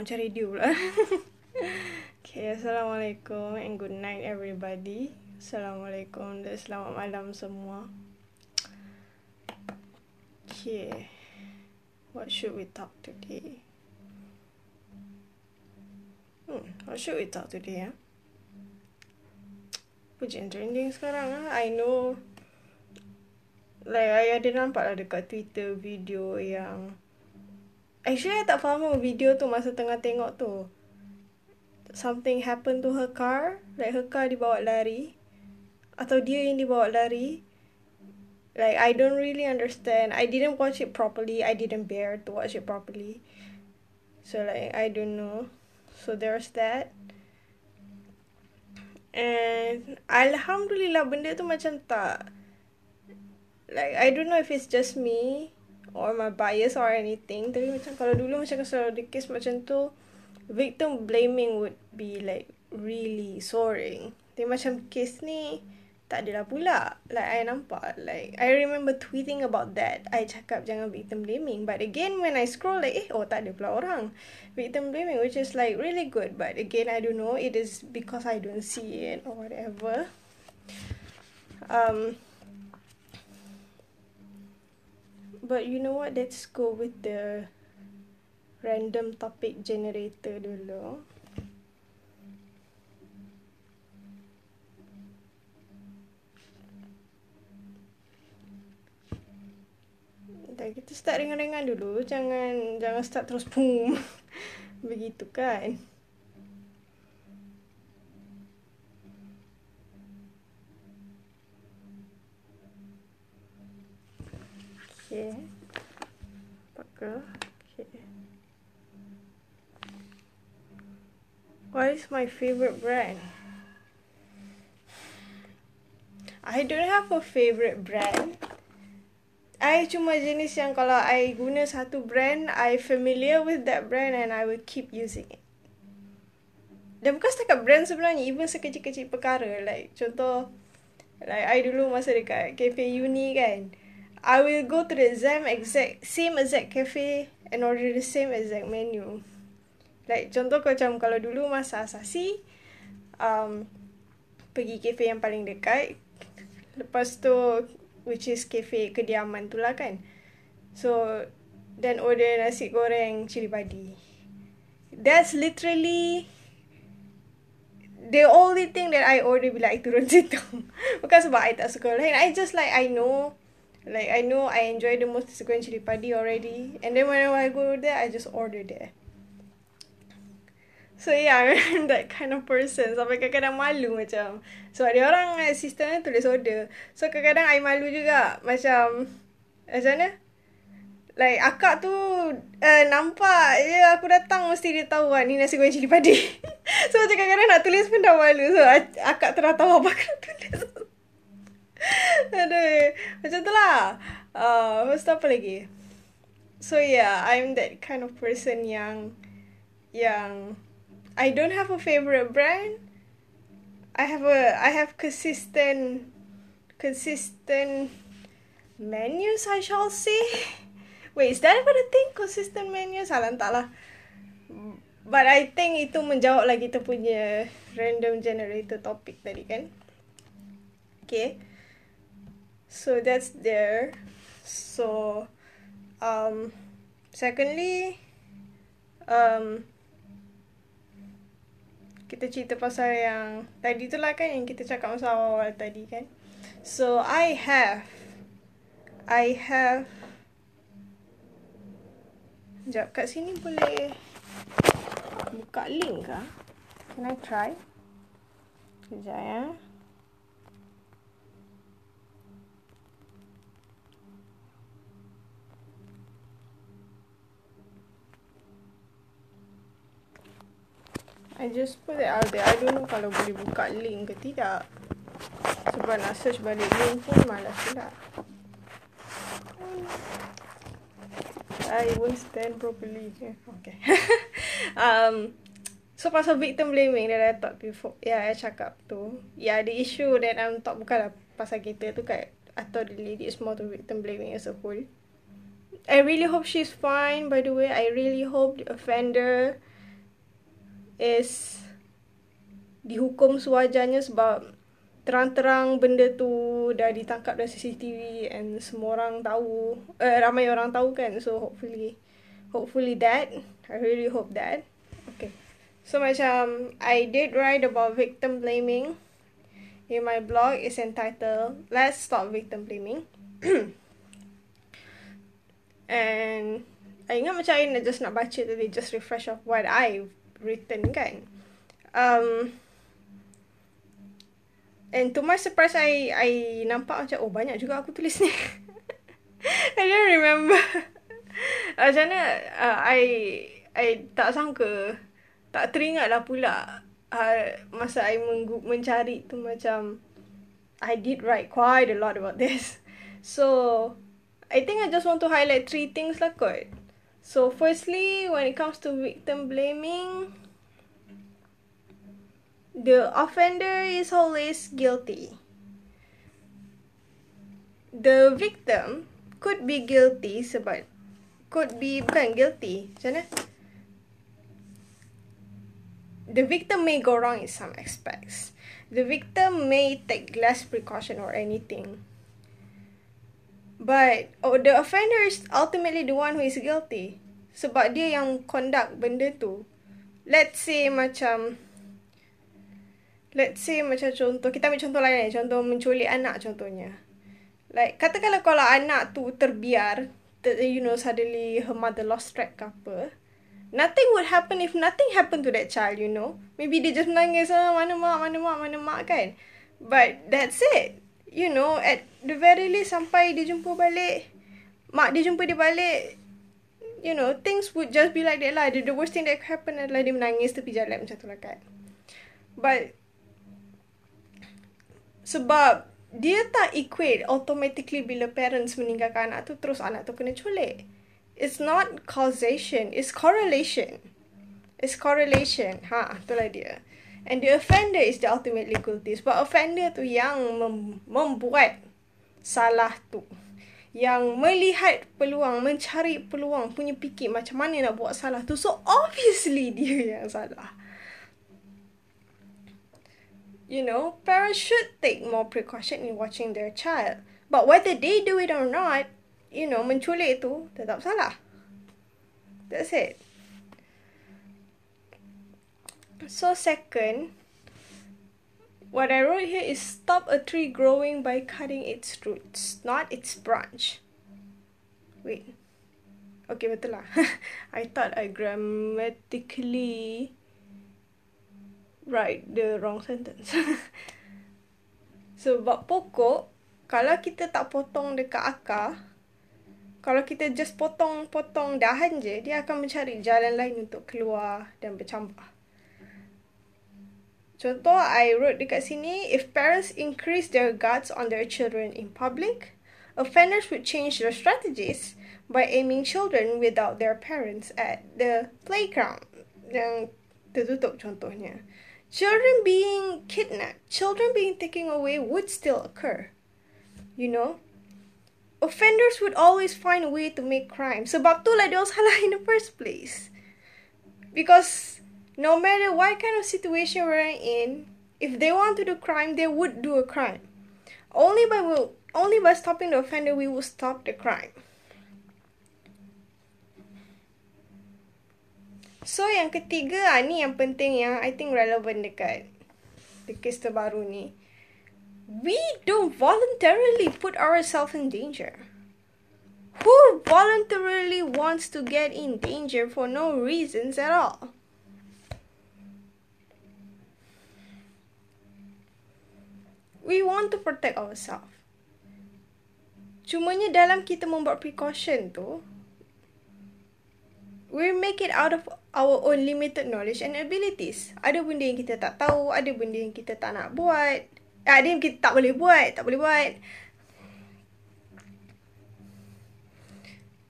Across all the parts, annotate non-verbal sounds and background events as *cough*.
Macam radio pula. *laughs* okay, Assalamualaikum and good night everybody. Assalamualaikum dan selamat malam semua. Okay, what should we talk today? Hmm, what should we talk today ya? Apa je trending sekarang ah? I know Like I ada nampak lah dekat Twitter video yang Actually I tak faham video tu masa tengah tengok tu. Something happen to her car Like her car dibawa lari Atau dia yang dibawa lari. Like I don't really understand. I didn't watch it properly. I didn't bear to watch it properly. So like I don't know. So there's that. And Alhamdulillah benda tu macam tak. Like I don't know if it's just me Or my bias or anything Tapi macam kalau dulu macam kalau ada case macam tu Victim blaming would be like really soaring Tapi macam case ni tak adalah pula. Like, I nampak. Like, I remember tweeting about that. I cakap jangan victim blaming. But again, when I scroll, like, eh, oh, tak ada pula orang. Victim blaming, which is, like, really good. But again, I don't know. It is because I don't see it or whatever. Um, but you know what? Let's go with the random topic generator dulu. Kita start ringan-ringan dulu. Jangan jangan start terus boom. *laughs* Begitu kan? Okay. Apakah? Okay. What is my favorite brand? I don't have a favorite brand. I cuma jenis yang kalau I guna satu brand, I familiar with that brand and I will keep using it. Dan bukan setakat brand sebenarnya, even sekecil-kecil perkara. Like, contoh, like I dulu masa dekat cafe uni kan, I will go to the same exact, same exact cafe and order the same exact menu. Like, contoh macam kalau dulu masa asasi, um, pergi cafe yang paling dekat, lepas tu which is cafe kediaman tu lah kan. So, then order nasi goreng cili padi. That's literally the only thing that I order bila I turun *laughs* situ. Bukan sebab I tak suka lain. I just like, I know, like I know I enjoy the most nasi goreng cili padi already. And then whenever I go there, I just order there. So yeah, *laughs* I'm that kind of person. Sampai kadang-kadang malu macam. So ada orang assistant tulis order. So kadang-kadang I malu juga. Macam, macam mana? Like akak tu uh, nampak je aku datang mesti dia tahu kan ni nasi goreng cili padi. *laughs* so macam kadang-kadang nak tulis pun dah malu. So akak tu dah tahu apa aku nak tulis. *laughs* Aduh. Macam tu lah. Uh, lepas tu apa lagi? So yeah, I'm that kind of person yang yang I don't have a favorite brand. I have a I have consistent consistent menus I shall say. *laughs* Wait, is that even a thing? Consistent menus? Salah tak lah. But I think itu menjawab lagi kita punya random generator topic tadi kan. Okay. So that's there. So um secondly um kita cerita pasal yang tadi tu lah kan yang kita cakap masa awal-awal tadi kan. So I have I have Sekejap, kat sini boleh buka link kah? Can I try? Sekejap ya. I just put it out there. I don't know kalau boleh buka link ke tidak. Sebab nak search balik link pun malas pula. I won't stand properly. Okay. *laughs* um, so pasal victim blaming that I talk before. Yeah, I cakap tu. Yeah, the issue that I'm talk bukanlah pasal kita tu kan. Atau the lady is more to victim blaming as a whole. I really hope she's fine by the way. I really hope the offender is dihukum sewajarnya sebab terang-terang benda tu dah ditangkap dari CCTV and semua orang tahu uh, ramai orang tahu kan. So hopefully hopefully that I really hope that. Okay. So macam I did write about victim blaming in my blog. Is entitled let's stop victim blaming. *clears throat* And I ingat macam I just nak baca tadi just refresh of what I've written kan um And to my surprise, I I nampak macam, oh banyak juga aku tulis ni. *laughs* I don't remember. *laughs* macam mana, uh, I, I tak sangka, tak teringat lah pula uh, masa I menggu- mencari tu macam, I did write quite a lot about this. *laughs* So, I think I just want to highlight three things lah kot. So, firstly, when it comes to victim blaming, the offender is always guilty. The victim could be guilty sebab could be bukan guilty. Macam mana? The victim may go wrong in some aspects. The victim may take less precaution or anything. But oh, the offender is ultimately the one who is guilty. Sebab dia yang conduct benda tu. Let's say macam let's say macam contoh, kita ambil contoh lain, contoh menculik anak contohnya. Like, katakanlah kalau anak tu terbiar, you know, suddenly her mother lost track ke apa, nothing would happen if nothing happened to that child, you know. Maybe dia just menangis, ah, mana mak, mana mak, mana mak kan. But that's it. You know, at the very least sampai dia jumpa balik, mak dia jumpa dia balik, you know, things would just be like that lah. The, the worst thing that could happen adalah dia menangis tepi jalan macam tu lah kan. But sebab dia tak equate automatically bila parents meninggalkan anak tu terus anak tu kena culik. It's not causation, it's correlation. It's correlation. Ha, itulah dia. And the offender is the ultimately guilty. Sebab offender tu yang mem- membuat salah tu. Yang melihat peluang, mencari peluang, punya fikir macam mana nak buat salah tu. So, obviously dia yang salah you know, parents should take more precaution in watching their child. But whether they do it or not, you know, menculik tu tetap salah. That's it. So second, what I wrote here is stop a tree growing by cutting its roots, not its branch. Wait. Okay, betul lah. *laughs* I thought I grammatically write the wrong sentence. *laughs* Sebab pokok, kalau kita tak potong dekat akar, kalau kita just potong-potong dahan je, dia akan mencari jalan lain untuk keluar dan bercambah. Contoh, I wrote dekat sini, if parents increase their guards on their children in public, offenders would change their strategies by aiming children without their parents at the playground. Yang tertutup contohnya. children being kidnapped, children being taken away would still occur. You know? Offenders would always find a way to make crime. Sebab tu lah dia salah *laughs* in the first place. Because no matter what kind of situation we're in, if they want to do crime, they would do a crime. Only by will only by stopping the offender we will stop the crime. So yang ketiga ah, ni yang penting yang I think relevant dekat the terbaru ni. We don't voluntarily put ourselves in danger. Who voluntarily wants to get in danger for no reasons at all? We want to protect ourselves. Cumanya dalam kita membuat precaution tu, we make it out of our own limited knowledge and abilities. Ada benda yang kita tak tahu, ada benda yang kita tak nak buat. Eh, ada yang kita tak boleh buat, tak boleh buat.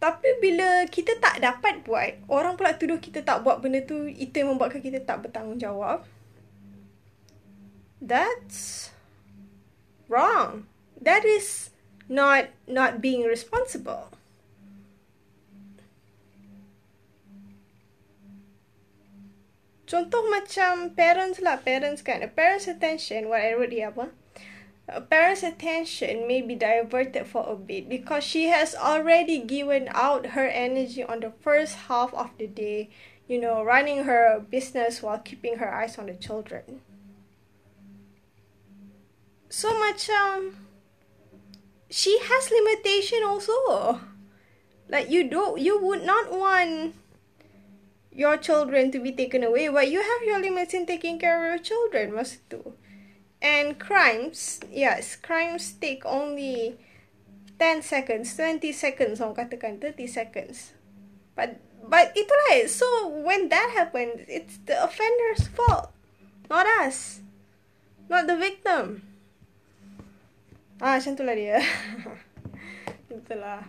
Tapi bila kita tak dapat buat, orang pula tuduh kita tak buat benda tu, itu yang membuatkan kita tak bertanggungjawab. That's wrong. That is not not being responsible. contoh macam parents lah parents kan a parent's attention what I wrote here apa a parent's attention may be diverted for a bit because she has already given out her energy on the first half of the day you know running her business while keeping her eyes on the children so much um she has limitation also like you don't you would not want your children to be taken away, but you have your limits in taking care of your children, must do. And crimes, yes, crimes take only 10 seconds, 20 seconds, orang katakan 30 seconds. But but itulah, so when that happens, it's the offender's fault, not us, not the victim. Ah, macam itulah dia. itulah.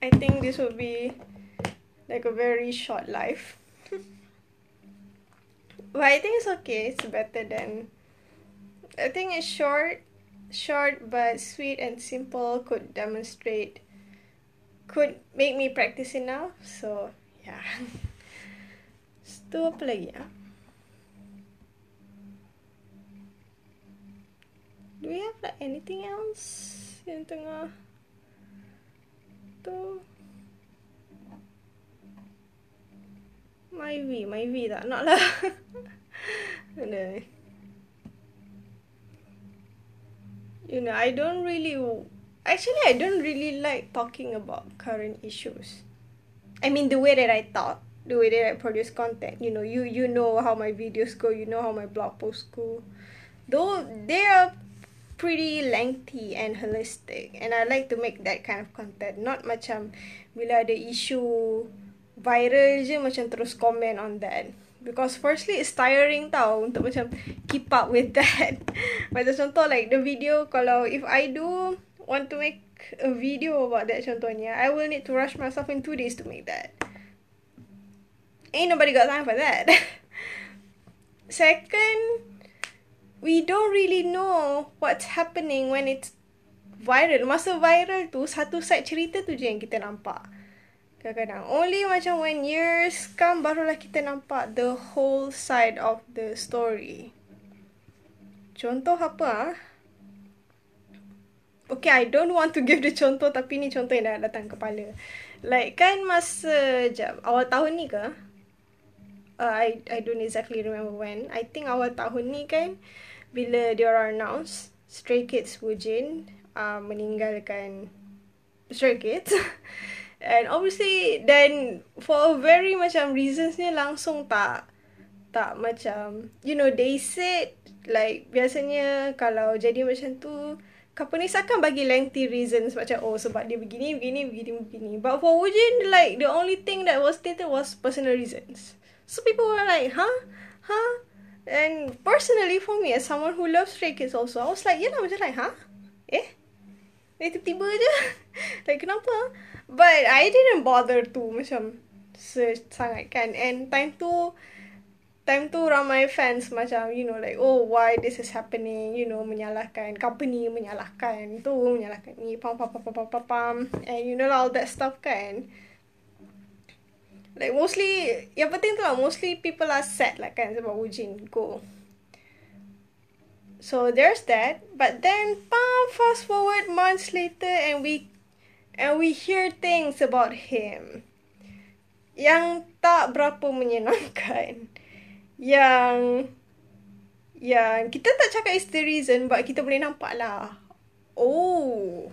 I think this will be like a very short life. *laughs* but I think it's okay. It's better than. I think it's short, short but sweet and simple. Could demonstrate. Could make me practice enough. So yeah. Itu apa lagi? Do we have like anything else yang tengah tu My V, my V tak? Nak lah. *laughs* You know, I don't really Actually, I don't really like talking about current issues. I mean, the way that I talk The way that I produce content You know, you you know how my videos go You know how my blog posts go. Though, they are pretty lengthy and holistic and I like to make that kind of content. Not macam bila ada isu viral je macam terus comment on that. Because firstly it's tiring tau untuk macam keep up with *laughs* that. Macam contoh like the video kalau if I do want to make a video about that contohnya I will need to rush myself in two days to make that. Ain't nobody got time for that. *laughs* Second we don't really know what's happening when it's viral. Masa viral tu, satu side cerita tu je yang kita nampak. Kadang-kadang. Only macam when years come, barulah kita nampak the whole side of the story. Contoh apa ah? Okay, I don't want to give the contoh tapi ni contoh yang dah datang kepala. Like kan masa, jap, awal tahun ni ke? Uh, I I don't exactly remember when. I think awal tahun ni kan, bila dia orang announce Stray Kids Wujin uh, meninggalkan Stray Kids. *laughs* And obviously then for very macam reasons ni langsung tak tak macam you know they said like biasanya kalau jadi macam tu companies akan bagi lengthy reasons macam oh sebab dia begini begini begini begini. But for Wujin like the only thing that was stated was personal reasons. So people were like huh? Huh And personally for me as someone who loves Stray Kids also, I was like, yeah lah, macam like, huh? Eh? Eh, tiba-tiba je. *laughs* like, kenapa? But I didn't bother to macam search sangat kan. And time tu, time tu ramai fans macam, you know, like, oh, why this is happening? You know, menyalahkan company, menyalahkan tu, menyalahkan ni, pam, pam, pam, pam, pam, pam, pam. And you know, all that stuff kan. Like mostly Yang penting tu lah Mostly people are sad lah kan Sebab Wujin go. So there's that. But then Pam fast forward Months later And we And we hear things about him. Yang tak berapa menyenangkan. Yang Yang Kita tak cakap is the reason But kita boleh nampak lah. Oh.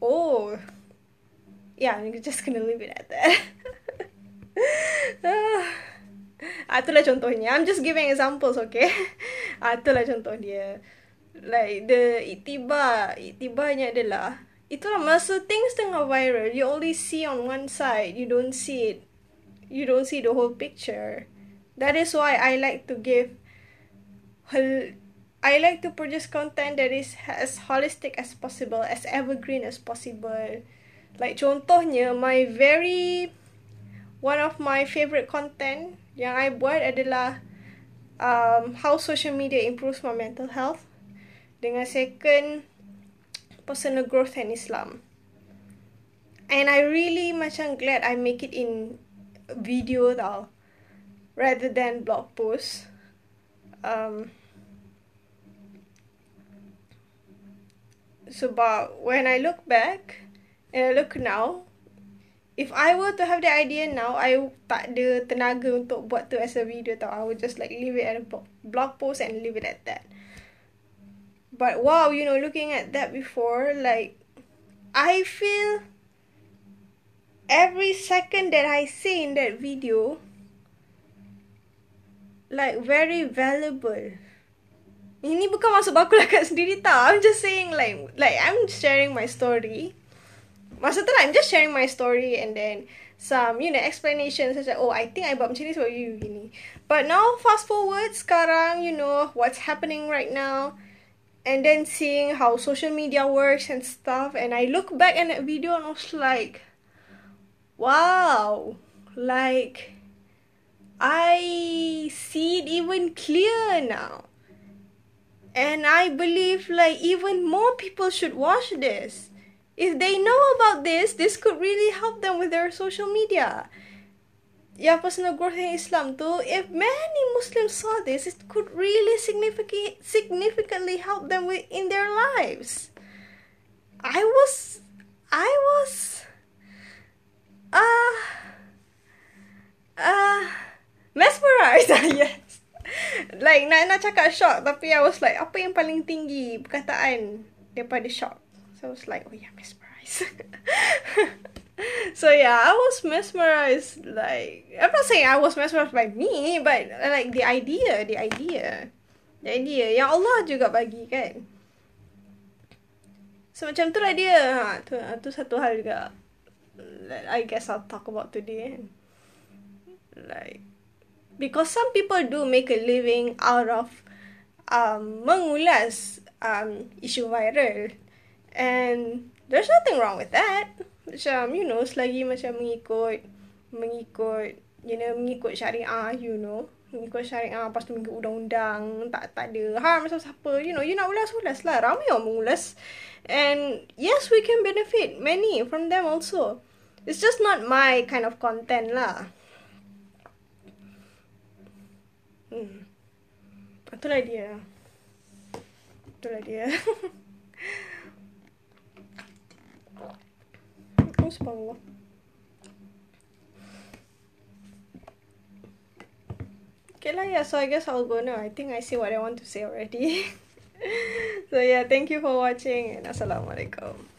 Oh. Yeah, I'm just gonna leave it at that. *laughs* ah, itulah contohnya. I'm just giving examples, okay? ah, itulah contoh dia. Like, the itibar, itibarnya adalah, itulah masa things tengah viral, you only see on one side, you don't see it, you don't see the whole picture. That is why I like to give, I like to produce content that is as holistic as possible, as evergreen as possible. Like contohnya, my very one of my favourite content yang I buat adalah um, how social media improves my mental health dengan second personal growth and Islam. and I really macam glad I make it in video tau rather than blog post um sebab when I look back and I look now if I were to have the idea now I tak ada tenaga untuk buat tu as a video tau. I would just like leave it at a blog post and leave it at that. But wow you know looking at that before like I feel every second that I say in that video like very valuable. Ini bukan maksud aku *laughs* lah kat sendiri tau. I'm just saying like like I'm sharing my story Masa lah I'm just sharing my story and then some you know explanation such as oh I think I buat macam ni sebab you gini. But now fast forward sekarang you know what's happening right now. And then seeing how social media works and stuff. And I look back at that video and I was like wow. Like I see it even clear now. And I believe like even more people should watch this if they know about this, this could really help them with their social media. Yang personal growth in Islam too. if many Muslims saw this, it could really significantly significantly help them with in their lives. I was, I was, ah, uh, uh, mesmerized. *laughs* yes, like nak nak cakap shock, tapi I was like, apa yang paling tinggi perkataan daripada shock? I was like, oh yeah, mesmerized. *laughs* so yeah, I was mesmerized. Like I'm not saying I was mesmerized by me, but like the idea, the idea, the idea yang Allah juga bagi kan. So macam tu lah dia. Ha, tu, tu satu hal juga. I guess I'll talk about today. Like because some people do make a living out of um, mengulas um, isu viral And there's nothing wrong with that. Macam, you know, selagi macam mengikut, mengikut, you know, mengikut syariah, you know. Mengikut syariah, lepas tu mengikut undang-undang, tak, tak ada harm siapa-siapa. You know, you nak ulas-ulas lah. Ramai orang mengulas. And yes, we can benefit many from them also. It's just not my kind of content lah. Hmm. Itulah dia. Itulah dia. *laughs* subhanallah Okay lah, yeah, so I guess I'll go now. I think I see what I want to say already. *laughs* so yeah, thank you for watching and Assalamualaikum.